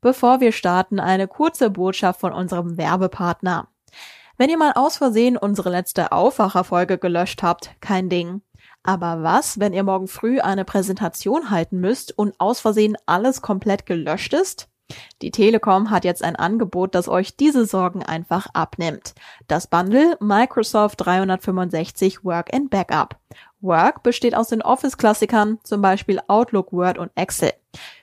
Bevor wir starten, eine kurze Botschaft von unserem Werbepartner. Wenn ihr mal aus Versehen unsere letzte Aufwacherfolge gelöscht habt, kein Ding. Aber was, wenn ihr morgen früh eine Präsentation halten müsst und aus Versehen alles komplett gelöscht ist? Die Telekom hat jetzt ein Angebot, das euch diese Sorgen einfach abnimmt. Das Bundle Microsoft 365 Work and Backup. Work besteht aus den Office-Klassikern, zum Beispiel Outlook, Word und Excel.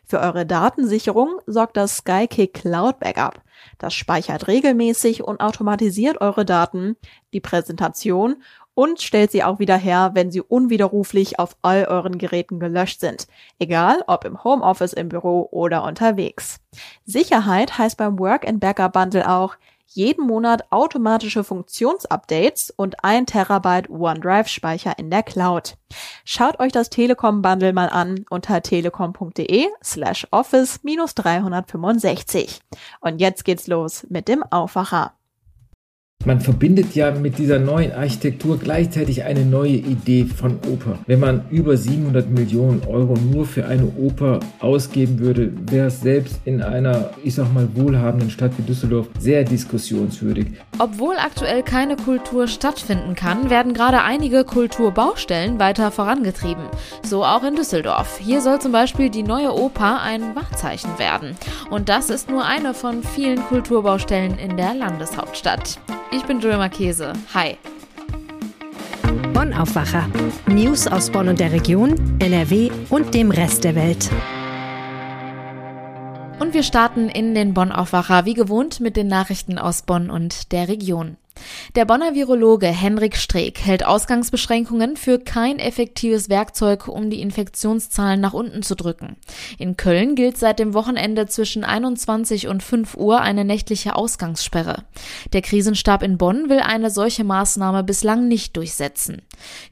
Für eure Datensicherung sorgt das Skykick Cloud Backup. Das speichert regelmäßig und automatisiert eure Daten, die Präsentation und stellt sie auch wieder her, wenn sie unwiderruflich auf all euren Geräten gelöscht sind. Egal ob im Homeoffice, im Büro oder unterwegs. Sicherheit heißt beim Work and Backup Bundle auch, jeden Monat automatische Funktionsupdates und ein Terabyte OneDrive-Speicher in der Cloud. Schaut euch das Telekom Bundle mal an unter telekom.de slash office minus 365. Und jetzt geht's los mit dem Aufwacher. Man verbindet ja mit dieser neuen Architektur gleichzeitig eine neue Idee von Oper. Wenn man über 700 Millionen Euro nur für eine Oper ausgeben würde, wäre es selbst in einer, ich sag mal, wohlhabenden Stadt wie Düsseldorf sehr diskussionswürdig. Obwohl aktuell keine Kultur stattfinden kann, werden gerade einige Kulturbaustellen weiter vorangetrieben. So auch in Düsseldorf. Hier soll zum Beispiel die neue Oper ein Wahrzeichen werden. Und das ist nur eine von vielen Kulturbaustellen in der Landeshauptstadt. Ich bin Julia Marchese. Hi. Bonn Aufwacher. News aus Bonn und der Region, NRW und dem Rest der Welt. Und wir starten in den Bonn Aufwacher wie gewohnt mit den Nachrichten aus Bonn und der Region. Der Bonner Virologe Henrik Streeck hält Ausgangsbeschränkungen für kein effektives Werkzeug, um die Infektionszahlen nach unten zu drücken. In Köln gilt seit dem Wochenende zwischen 21 und 5 Uhr eine nächtliche Ausgangssperre. Der Krisenstab in Bonn will eine solche Maßnahme bislang nicht durchsetzen.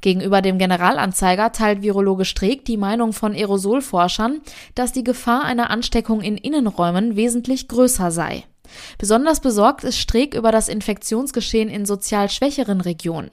Gegenüber dem Generalanzeiger teilt Virologe Streeck die Meinung von Aerosolforschern, dass die Gefahr einer Ansteckung in Innenräumen wesentlich größer sei. Besonders besorgt ist Streeck über das Infektionsgeschehen in sozial schwächeren Regionen.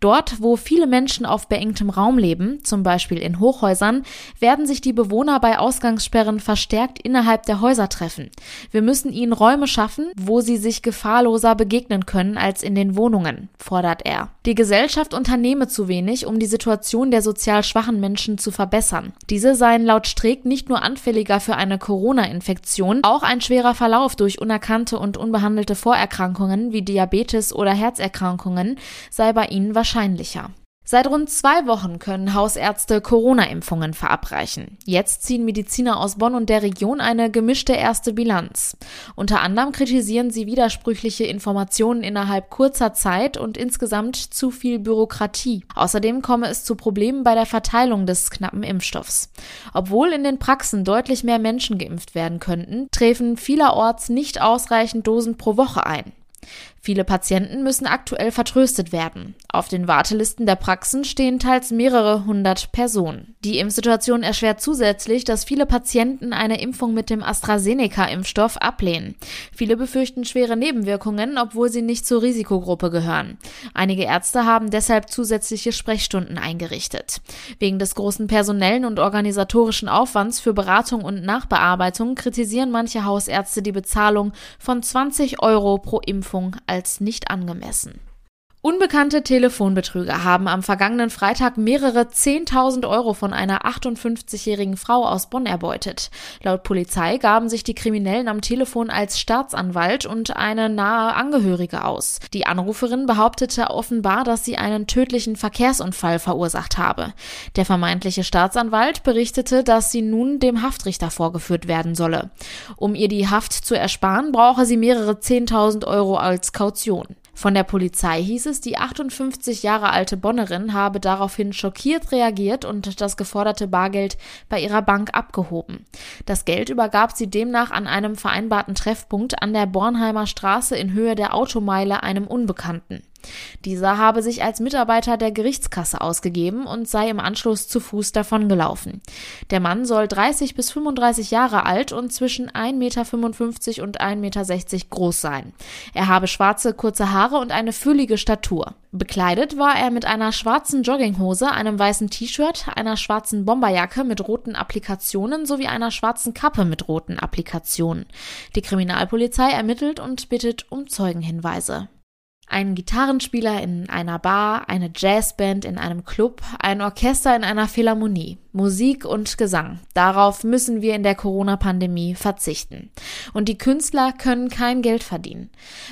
Dort, wo viele Menschen auf beengtem Raum leben, zum Beispiel in Hochhäusern, werden sich die Bewohner bei Ausgangssperren verstärkt innerhalb der Häuser treffen. Wir müssen ihnen Räume schaffen, wo sie sich gefahrloser begegnen können als in den Wohnungen, fordert er. Die Gesellschaft unternehme zu wenig, um die Situation der sozial schwachen Menschen zu verbessern. Diese seien laut Streeck nicht nur anfälliger für eine Corona-Infektion, auch ein schwerer Verlauf durch unerkannte unerkannte und unbehandelte Vorerkrankungen wie Diabetes oder Herzerkrankungen sei bei ihnen wahrscheinlicher. Seit rund zwei Wochen können Hausärzte Corona-Impfungen verabreichen. Jetzt ziehen Mediziner aus Bonn und der Region eine gemischte erste Bilanz. Unter anderem kritisieren sie widersprüchliche Informationen innerhalb kurzer Zeit und insgesamt zu viel Bürokratie. Außerdem komme es zu Problemen bei der Verteilung des knappen Impfstoffs. Obwohl in den Praxen deutlich mehr Menschen geimpft werden könnten, treffen vielerorts nicht ausreichend Dosen pro Woche ein. Viele Patienten müssen aktuell vertröstet werden. Auf den Wartelisten der Praxen stehen teils mehrere hundert Personen. Die Impfsituation erschwert zusätzlich, dass viele Patienten eine Impfung mit dem AstraZeneca-Impfstoff ablehnen. Viele befürchten schwere Nebenwirkungen, obwohl sie nicht zur Risikogruppe gehören. Einige Ärzte haben deshalb zusätzliche Sprechstunden eingerichtet. Wegen des großen personellen und organisatorischen Aufwands für Beratung und Nachbearbeitung kritisieren manche Hausärzte die Bezahlung von 20 Euro pro Impfung als als nicht angemessen. Unbekannte Telefonbetrüger haben am vergangenen Freitag mehrere 10.000 Euro von einer 58-jährigen Frau aus Bonn erbeutet. Laut Polizei gaben sich die Kriminellen am Telefon als Staatsanwalt und eine nahe Angehörige aus. Die Anruferin behauptete offenbar, dass sie einen tödlichen Verkehrsunfall verursacht habe. Der vermeintliche Staatsanwalt berichtete, dass sie nun dem Haftrichter vorgeführt werden solle. Um ihr die Haft zu ersparen, brauche sie mehrere 10.000 Euro als Kaution. Von der Polizei hieß es, die 58 Jahre alte Bonnerin habe daraufhin schockiert reagiert und das geforderte Bargeld bei ihrer Bank abgehoben. Das Geld übergab sie demnach an einem vereinbarten Treffpunkt an der Bornheimer Straße in Höhe der Automeile einem Unbekannten. Dieser habe sich als Mitarbeiter der Gerichtskasse ausgegeben und sei im Anschluss zu Fuß davongelaufen. Der Mann soll 30 bis 35 Jahre alt und zwischen 1,55 Meter und 1,60 Meter groß sein. Er habe schwarze, kurze Haare und eine füllige Statur. Bekleidet war er mit einer schwarzen Jogginghose, einem weißen T-Shirt, einer schwarzen Bomberjacke mit roten Applikationen sowie einer schwarzen Kappe mit roten Applikationen. Die Kriminalpolizei ermittelt und bittet um Zeugenhinweise. Ein Gitarrenspieler in einer Bar, eine Jazzband in einem Club, ein Orchester in einer Philharmonie, Musik und Gesang. Darauf müssen wir in der Corona-Pandemie verzichten. Und die Künstler können kein Geld verdienen.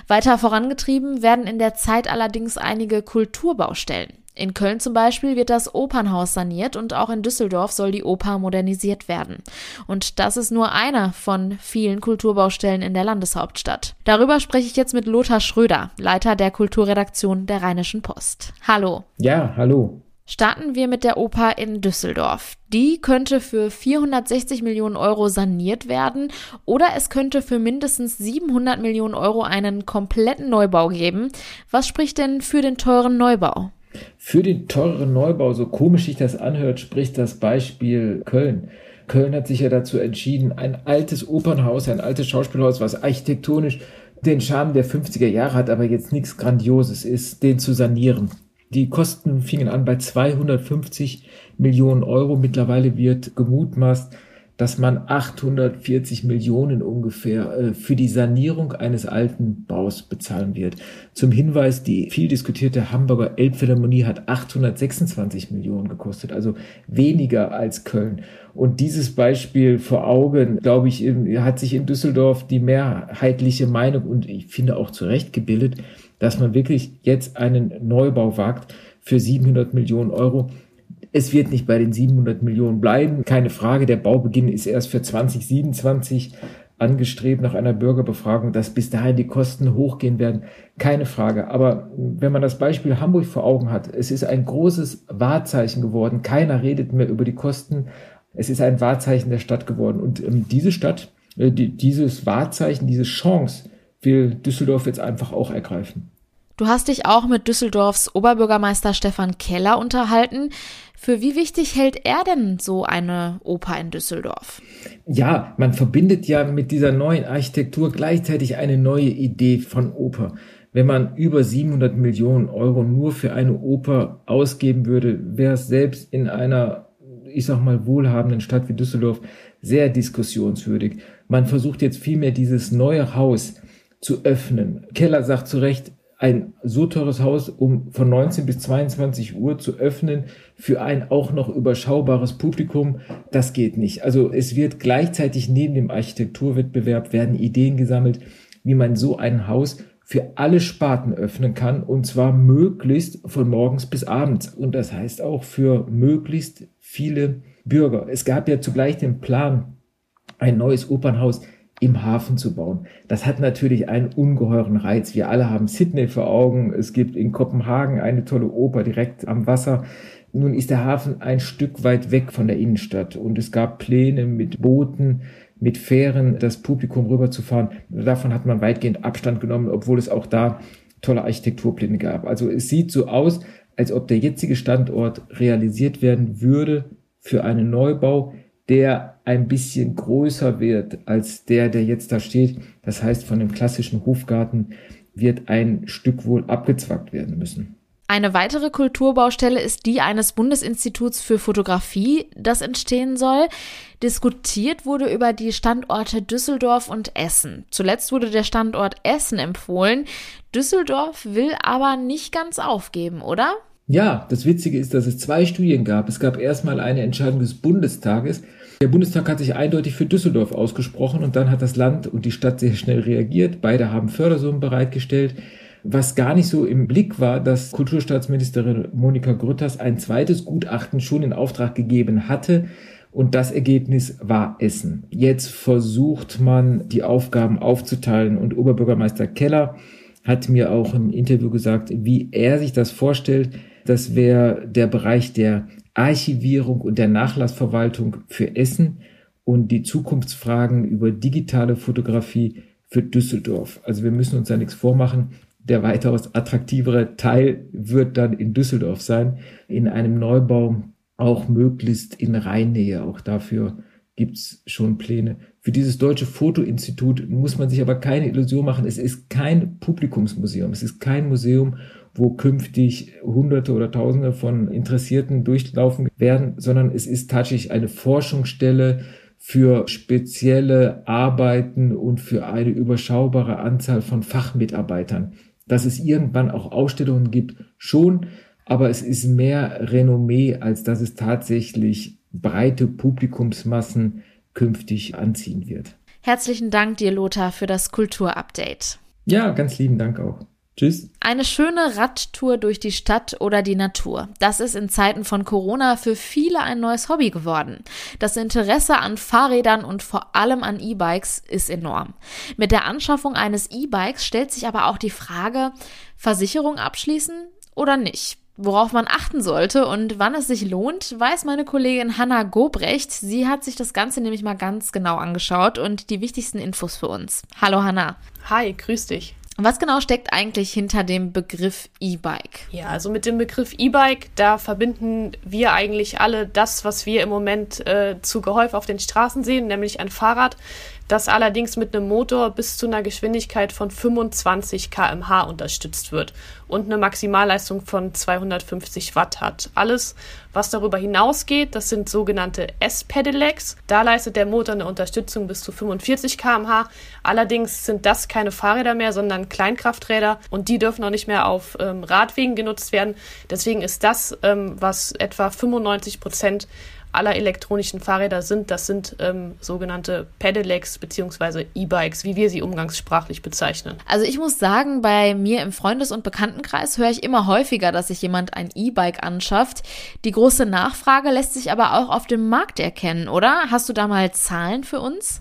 Weiter vorangetrieben werden in der Zeit allerdings einige Kulturbaustellen. In Köln zum Beispiel wird das Opernhaus saniert und auch in Düsseldorf soll die Oper modernisiert werden. Und das ist nur einer von vielen Kulturbaustellen in der Landeshauptstadt. Darüber spreche ich jetzt mit Lothar Schröder, Leiter der Kulturredaktion der Rheinischen Post. Hallo. Ja, hallo. Starten wir mit der Oper in Düsseldorf. Die könnte für 460 Millionen Euro saniert werden oder es könnte für mindestens 700 Millionen Euro einen kompletten Neubau geben. Was spricht denn für den teuren Neubau? Für den teureren Neubau, so komisch sich das anhört, spricht das Beispiel Köln. Köln hat sich ja dazu entschieden, ein altes Opernhaus, ein altes Schauspielhaus, was architektonisch den Charme der 50er Jahre hat, aber jetzt nichts Grandioses ist, den zu sanieren. Die Kosten fingen an bei 250 Millionen Euro. Mittlerweile wird gemutmaßt, dass man 840 Millionen ungefähr äh, für die Sanierung eines alten Baus bezahlen wird. Zum Hinweis, die viel diskutierte Hamburger Elbphilharmonie hat 826 Millionen gekostet, also weniger als Köln. Und dieses Beispiel vor Augen, glaube ich, hat sich in Düsseldorf die mehrheitliche Meinung und ich finde auch zu Recht gebildet, dass man wirklich jetzt einen Neubau wagt für 700 Millionen Euro es wird nicht bei den 700 Millionen bleiben. Keine Frage, der Baubeginn ist erst für 2027 angestrebt nach einer Bürgerbefragung, dass bis dahin die Kosten hochgehen werden. Keine Frage. Aber wenn man das Beispiel Hamburg vor Augen hat, es ist ein großes Wahrzeichen geworden. Keiner redet mehr über die Kosten. Es ist ein Wahrzeichen der Stadt geworden. Und ähm, diese Stadt, äh, die, dieses Wahrzeichen, diese Chance will Düsseldorf jetzt einfach auch ergreifen. Du hast dich auch mit Düsseldorfs Oberbürgermeister Stefan Keller unterhalten. Für wie wichtig hält er denn so eine Oper in Düsseldorf? Ja, man verbindet ja mit dieser neuen Architektur gleichzeitig eine neue Idee von Oper. Wenn man über 700 Millionen Euro nur für eine Oper ausgeben würde, wäre es selbst in einer, ich sag mal, wohlhabenden Stadt wie Düsseldorf sehr diskussionswürdig. Man versucht jetzt vielmehr dieses neue Haus zu öffnen. Keller sagt zu Recht, ein so teures Haus, um von 19 bis 22 Uhr zu öffnen für ein auch noch überschaubares Publikum, das geht nicht. Also es wird gleichzeitig neben dem Architekturwettbewerb werden Ideen gesammelt, wie man so ein Haus für alle Sparten öffnen kann und zwar möglichst von morgens bis abends und das heißt auch für möglichst viele Bürger. Es gab ja zugleich den Plan, ein neues Opernhaus im Hafen zu bauen. Das hat natürlich einen ungeheuren Reiz. Wir alle haben Sydney vor Augen. Es gibt in Kopenhagen eine tolle Oper direkt am Wasser. Nun ist der Hafen ein Stück weit weg von der Innenstadt und es gab Pläne mit Booten, mit Fähren das Publikum rüberzufahren. Davon hat man weitgehend Abstand genommen, obwohl es auch da tolle Architekturpläne gab. Also es sieht so aus, als ob der jetzige Standort realisiert werden würde für einen Neubau, der ein bisschen größer wird als der, der jetzt da steht. Das heißt, von dem klassischen Hofgarten wird ein Stück wohl abgezwackt werden müssen. Eine weitere Kulturbaustelle ist die eines Bundesinstituts für Fotografie, das entstehen soll. Diskutiert wurde über die Standorte Düsseldorf und Essen. Zuletzt wurde der Standort Essen empfohlen. Düsseldorf will aber nicht ganz aufgeben, oder? Ja, das Witzige ist, dass es zwei Studien gab. Es gab erstmal eine Entscheidung des Bundestages. Der Bundestag hat sich eindeutig für Düsseldorf ausgesprochen und dann hat das Land und die Stadt sehr schnell reagiert. Beide haben Fördersummen bereitgestellt. Was gar nicht so im Blick war, dass Kulturstaatsministerin Monika Grütters ein zweites Gutachten schon in Auftrag gegeben hatte. Und das Ergebnis war Essen. Jetzt versucht man, die Aufgaben aufzuteilen. Und Oberbürgermeister Keller hat mir auch im Interview gesagt, wie er sich das vorstellt. Das wäre der Bereich der Archivierung und der Nachlassverwaltung für Essen und die Zukunftsfragen über digitale Fotografie für Düsseldorf. Also wir müssen uns da nichts vormachen. Der weitaus attraktivere Teil wird dann in Düsseldorf sein, in einem Neubau auch möglichst in Rheinnähe. Auch dafür gibt's schon Pläne. Für dieses Deutsche Fotoinstitut muss man sich aber keine Illusion machen. Es ist kein Publikumsmuseum. Es ist kein Museum, wo künftig Hunderte oder Tausende von Interessierten durchlaufen werden, sondern es ist tatsächlich eine Forschungsstelle für spezielle Arbeiten und für eine überschaubare Anzahl von Fachmitarbeitern. Dass es irgendwann auch Ausstellungen gibt, schon, aber es ist mehr Renommee, als dass es tatsächlich breite Publikumsmassen künftig anziehen wird. Herzlichen Dank dir, Lothar, für das Kulturupdate. Ja, ganz lieben Dank auch. Tschüss. Eine schöne Radtour durch die Stadt oder die Natur. Das ist in Zeiten von Corona für viele ein neues Hobby geworden. Das Interesse an Fahrrädern und vor allem an E-Bikes ist enorm. Mit der Anschaffung eines E-Bikes stellt sich aber auch die Frage, Versicherung abschließen oder nicht? Worauf man achten sollte und wann es sich lohnt, weiß meine Kollegin Hanna Gobrecht. Sie hat sich das Ganze nämlich mal ganz genau angeschaut und die wichtigsten Infos für uns. Hallo Hanna. Hi, grüß dich. Was genau steckt eigentlich hinter dem Begriff E-Bike? Ja, also mit dem Begriff E-Bike, da verbinden wir eigentlich alle das, was wir im Moment äh, zu gehäuft auf den Straßen sehen, nämlich ein Fahrrad, das allerdings mit einem Motor bis zu einer Geschwindigkeit von 25 km/h unterstützt wird und eine Maximalleistung von 250 Watt hat. Alles, was darüber hinausgeht, das sind sogenannte S-Pedelecs. Da leistet der Motor eine Unterstützung bis zu 45 km/h. Allerdings sind das keine Fahrräder mehr, sondern Kleinkrafträder und die dürfen auch nicht mehr auf ähm, Radwegen genutzt werden. Deswegen ist das, ähm, was etwa 95 Prozent aller elektronischen Fahrräder sind. Das sind ähm, sogenannte Pedelecs bzw. E-Bikes, wie wir sie umgangssprachlich bezeichnen. Also ich muss sagen, bei mir im Freundes- und Bekanntenkreis höre ich immer häufiger, dass sich jemand ein E-Bike anschafft. Die große Nachfrage lässt sich aber auch auf dem Markt erkennen, oder? Hast du da mal Zahlen für uns?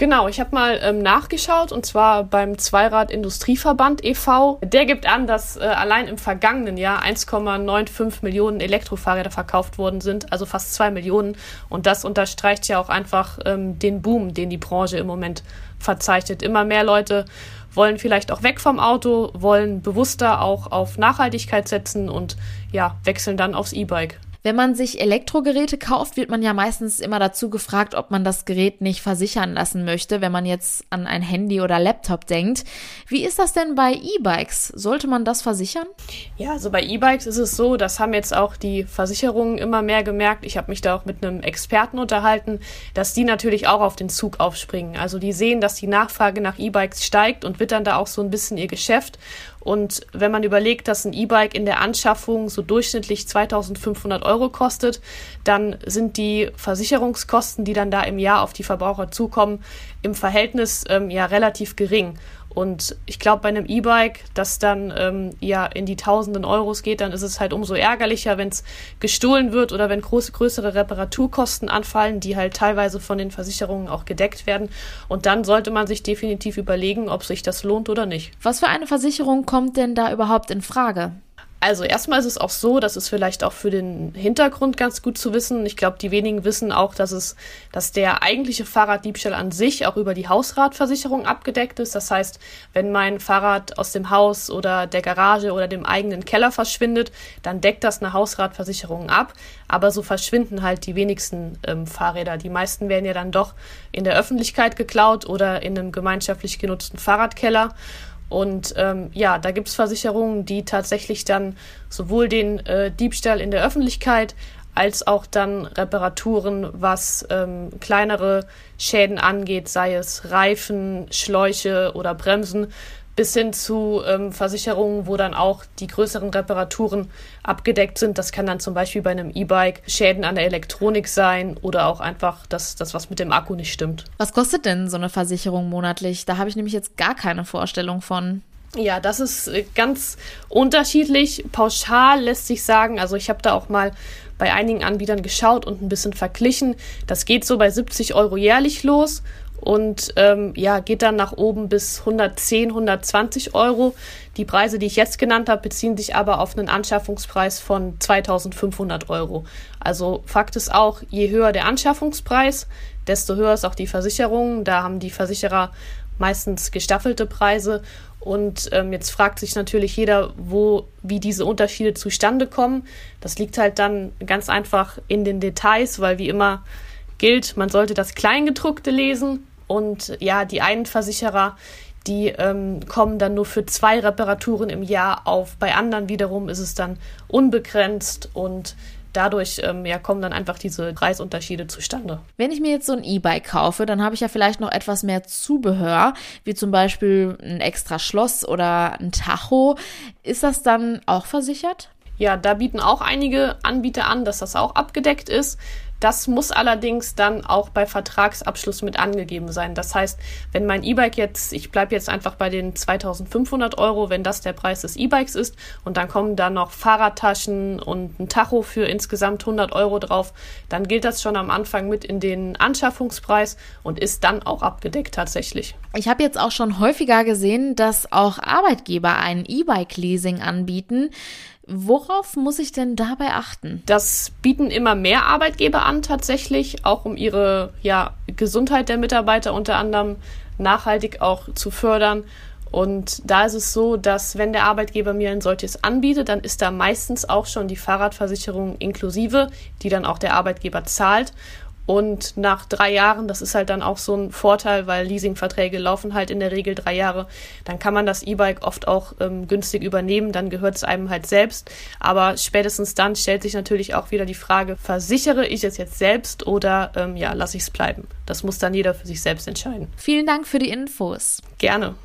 Genau, ich habe mal ähm, nachgeschaut und zwar beim Zweirad Industrieverband e.V. Der gibt an, dass äh, allein im vergangenen Jahr 1,95 Millionen Elektrofahrräder verkauft worden sind, also fast zwei Millionen. Und das unterstreicht ja auch einfach ähm, den Boom, den die Branche im Moment verzeichnet. Immer mehr Leute wollen vielleicht auch weg vom Auto, wollen bewusster auch auf Nachhaltigkeit setzen und ja, wechseln dann aufs E-Bike. Wenn man sich Elektrogeräte kauft, wird man ja meistens immer dazu gefragt, ob man das Gerät nicht versichern lassen möchte, wenn man jetzt an ein Handy oder Laptop denkt. Wie ist das denn bei E-Bikes? Sollte man das versichern? Ja, also bei E-Bikes ist es so, das haben jetzt auch die Versicherungen immer mehr gemerkt. Ich habe mich da auch mit einem Experten unterhalten, dass die natürlich auch auf den Zug aufspringen. Also die sehen, dass die Nachfrage nach E-Bikes steigt und wittern da auch so ein bisschen ihr Geschäft und wenn man überlegt, dass ein E-Bike in der Anschaffung so durchschnittlich 2500 Euro kostet, dann sind die Versicherungskosten, die dann da im Jahr auf die Verbraucher zukommen, im Verhältnis ähm, ja relativ gering. Und ich glaube, bei einem E-Bike, das dann ähm, ja in die tausenden Euros geht, dann ist es halt umso ärgerlicher, wenn es gestohlen wird oder wenn große, größere Reparaturkosten anfallen, die halt teilweise von den Versicherungen auch gedeckt werden. Und dann sollte man sich definitiv überlegen, ob sich das lohnt oder nicht. Was für eine Versicherung kommt denn da überhaupt in Frage? Also erstmal ist es auch so, das ist vielleicht auch für den Hintergrund ganz gut zu wissen. Ich glaube, die wenigen wissen auch, dass es, dass der eigentliche Fahrraddiebstahl an sich auch über die Hausratversicherung abgedeckt ist. Das heißt, wenn mein Fahrrad aus dem Haus oder der Garage oder dem eigenen Keller verschwindet, dann deckt das eine Hausratversicherung ab. Aber so verschwinden halt die wenigsten ähm, Fahrräder. Die meisten werden ja dann doch in der Öffentlichkeit geklaut oder in einem gemeinschaftlich genutzten Fahrradkeller. Und ähm, ja, da gibt's Versicherungen, die tatsächlich dann sowohl den äh, Diebstahl in der Öffentlichkeit als auch dann Reparaturen, was ähm, kleinere Schäden angeht, sei es Reifen, Schläuche oder Bremsen, bis hin zu ähm, Versicherungen, wo dann auch die größeren Reparaturen abgedeckt sind. Das kann dann zum Beispiel bei einem E-Bike Schäden an der Elektronik sein oder auch einfach das, das, was mit dem Akku nicht stimmt. Was kostet denn so eine Versicherung monatlich? Da habe ich nämlich jetzt gar keine Vorstellung von. Ja, das ist äh, ganz unterschiedlich. Pauschal lässt sich sagen, also ich habe da auch mal bei einigen Anbietern geschaut und ein bisschen verglichen. Das geht so bei 70 Euro jährlich los und ähm, ja, geht dann nach oben bis 110, 120 Euro. Die Preise, die ich jetzt genannt habe, beziehen sich aber auf einen Anschaffungspreis von 2500 Euro. Also Fakt ist auch, je höher der Anschaffungspreis, desto höher ist auch die Versicherung. Da haben die Versicherer meistens gestaffelte Preise. Und ähm, jetzt fragt sich natürlich jeder, wo, wie diese Unterschiede zustande kommen. Das liegt halt dann ganz einfach in den Details, weil wie immer gilt, man sollte das Kleingedruckte lesen. Und ja, die einen Versicherer, die ähm, kommen dann nur für zwei Reparaturen im Jahr auf. Bei anderen wiederum ist es dann unbegrenzt und dadurch ähm, ja, kommen dann einfach diese Preisunterschiede zustande. Wenn ich mir jetzt so ein E-Bike kaufe, dann habe ich ja vielleicht noch etwas mehr Zubehör, wie zum Beispiel ein extra Schloss oder ein Tacho. Ist das dann auch versichert? Ja, da bieten auch einige Anbieter an, dass das auch abgedeckt ist. Das muss allerdings dann auch bei Vertragsabschluss mit angegeben sein. Das heißt, wenn mein E-Bike jetzt, ich bleibe jetzt einfach bei den 2500 Euro, wenn das der Preis des E-Bikes ist und dann kommen da noch Fahrradtaschen und ein Tacho für insgesamt 100 Euro drauf, dann gilt das schon am Anfang mit in den Anschaffungspreis und ist dann auch abgedeckt tatsächlich. Ich habe jetzt auch schon häufiger gesehen, dass auch Arbeitgeber ein E-Bike-Leasing anbieten. Worauf muss ich denn dabei achten? Das bieten immer mehr Arbeitgeber an, tatsächlich, auch um ihre ja, Gesundheit der Mitarbeiter unter anderem nachhaltig auch zu fördern. Und da ist es so, dass wenn der Arbeitgeber mir ein solches anbietet, dann ist da meistens auch schon die Fahrradversicherung inklusive, die dann auch der Arbeitgeber zahlt. Und nach drei Jahren, das ist halt dann auch so ein Vorteil, weil Leasingverträge laufen halt in der Regel drei Jahre, dann kann man das E-Bike oft auch ähm, günstig übernehmen, dann gehört es einem halt selbst. Aber spätestens dann stellt sich natürlich auch wieder die Frage, versichere ich es jetzt selbst oder ähm, ja, lasse ich es bleiben? Das muss dann jeder für sich selbst entscheiden. Vielen Dank für die Infos. Gerne.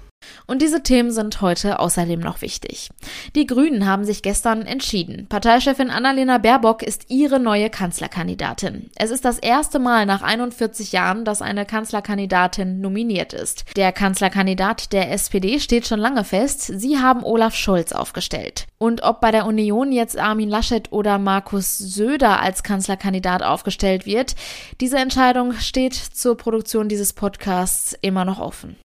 Und diese Themen sind heute außerdem noch wichtig. Die Grünen haben sich gestern entschieden. Parteichefin Annalena Baerbock ist ihre neue Kanzlerkandidatin. Es ist das erste Mal nach 41 Jahren, dass eine Kanzlerkandidatin nominiert ist. Der Kanzlerkandidat der SPD steht schon lange fest. Sie haben Olaf Scholz aufgestellt. Und ob bei der Union jetzt Armin Laschet oder Markus Söder als Kanzlerkandidat aufgestellt wird, diese Entscheidung steht zur Produktion dieses Podcasts immer noch offen.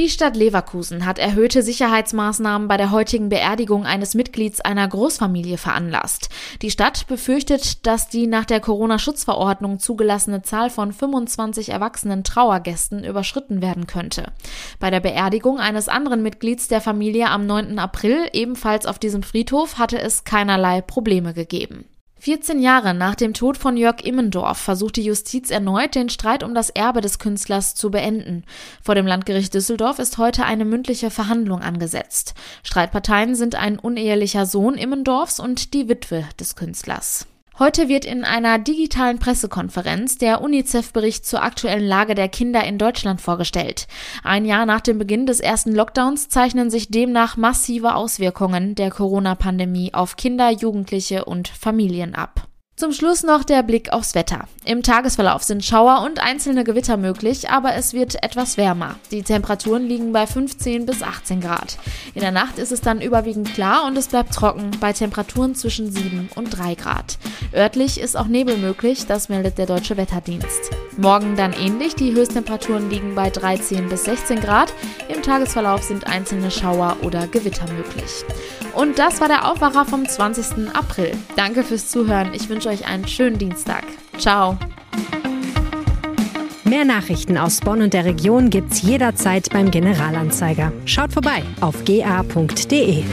Die Stadt Leverkusen hat erhöhte Sicherheitsmaßnahmen bei der heutigen Beerdigung eines Mitglieds einer Großfamilie veranlasst. Die Stadt befürchtet, dass die nach der Corona-Schutzverordnung zugelassene Zahl von 25 erwachsenen Trauergästen überschritten werden könnte. Bei der Beerdigung eines anderen Mitglieds der Familie am 9. April, ebenfalls auf diesem Friedhof, hatte es keinerlei Probleme gegeben. 14 Jahre nach dem Tod von Jörg Immendorf versucht die Justiz erneut, den Streit um das Erbe des Künstlers zu beenden. Vor dem Landgericht Düsseldorf ist heute eine mündliche Verhandlung angesetzt. Streitparteien sind ein unehelicher Sohn Immendorfs und die Witwe des Künstlers. Heute wird in einer digitalen Pressekonferenz der UNICEF-Bericht zur aktuellen Lage der Kinder in Deutschland vorgestellt. Ein Jahr nach dem Beginn des ersten Lockdowns zeichnen sich demnach massive Auswirkungen der Corona-Pandemie auf Kinder, Jugendliche und Familien ab. Zum Schluss noch der Blick aufs Wetter. Im Tagesverlauf sind Schauer und einzelne Gewitter möglich, aber es wird etwas wärmer. Die Temperaturen liegen bei 15 bis 18 Grad. In der Nacht ist es dann überwiegend klar und es bleibt trocken bei Temperaturen zwischen 7 und 3 Grad. Örtlich ist auch Nebel möglich, das meldet der Deutsche Wetterdienst. Morgen dann ähnlich, die Höchsttemperaturen liegen bei 13 bis 16 Grad. Im Tagesverlauf sind einzelne Schauer oder Gewitter möglich. Und das war der Aufwacher vom 20. April. Danke fürs Zuhören. Ich wünsche euch einen schönen Dienstag. Ciao. Mehr Nachrichten aus Bonn und der Region gibt's jederzeit beim Generalanzeiger. Schaut vorbei auf ga.de.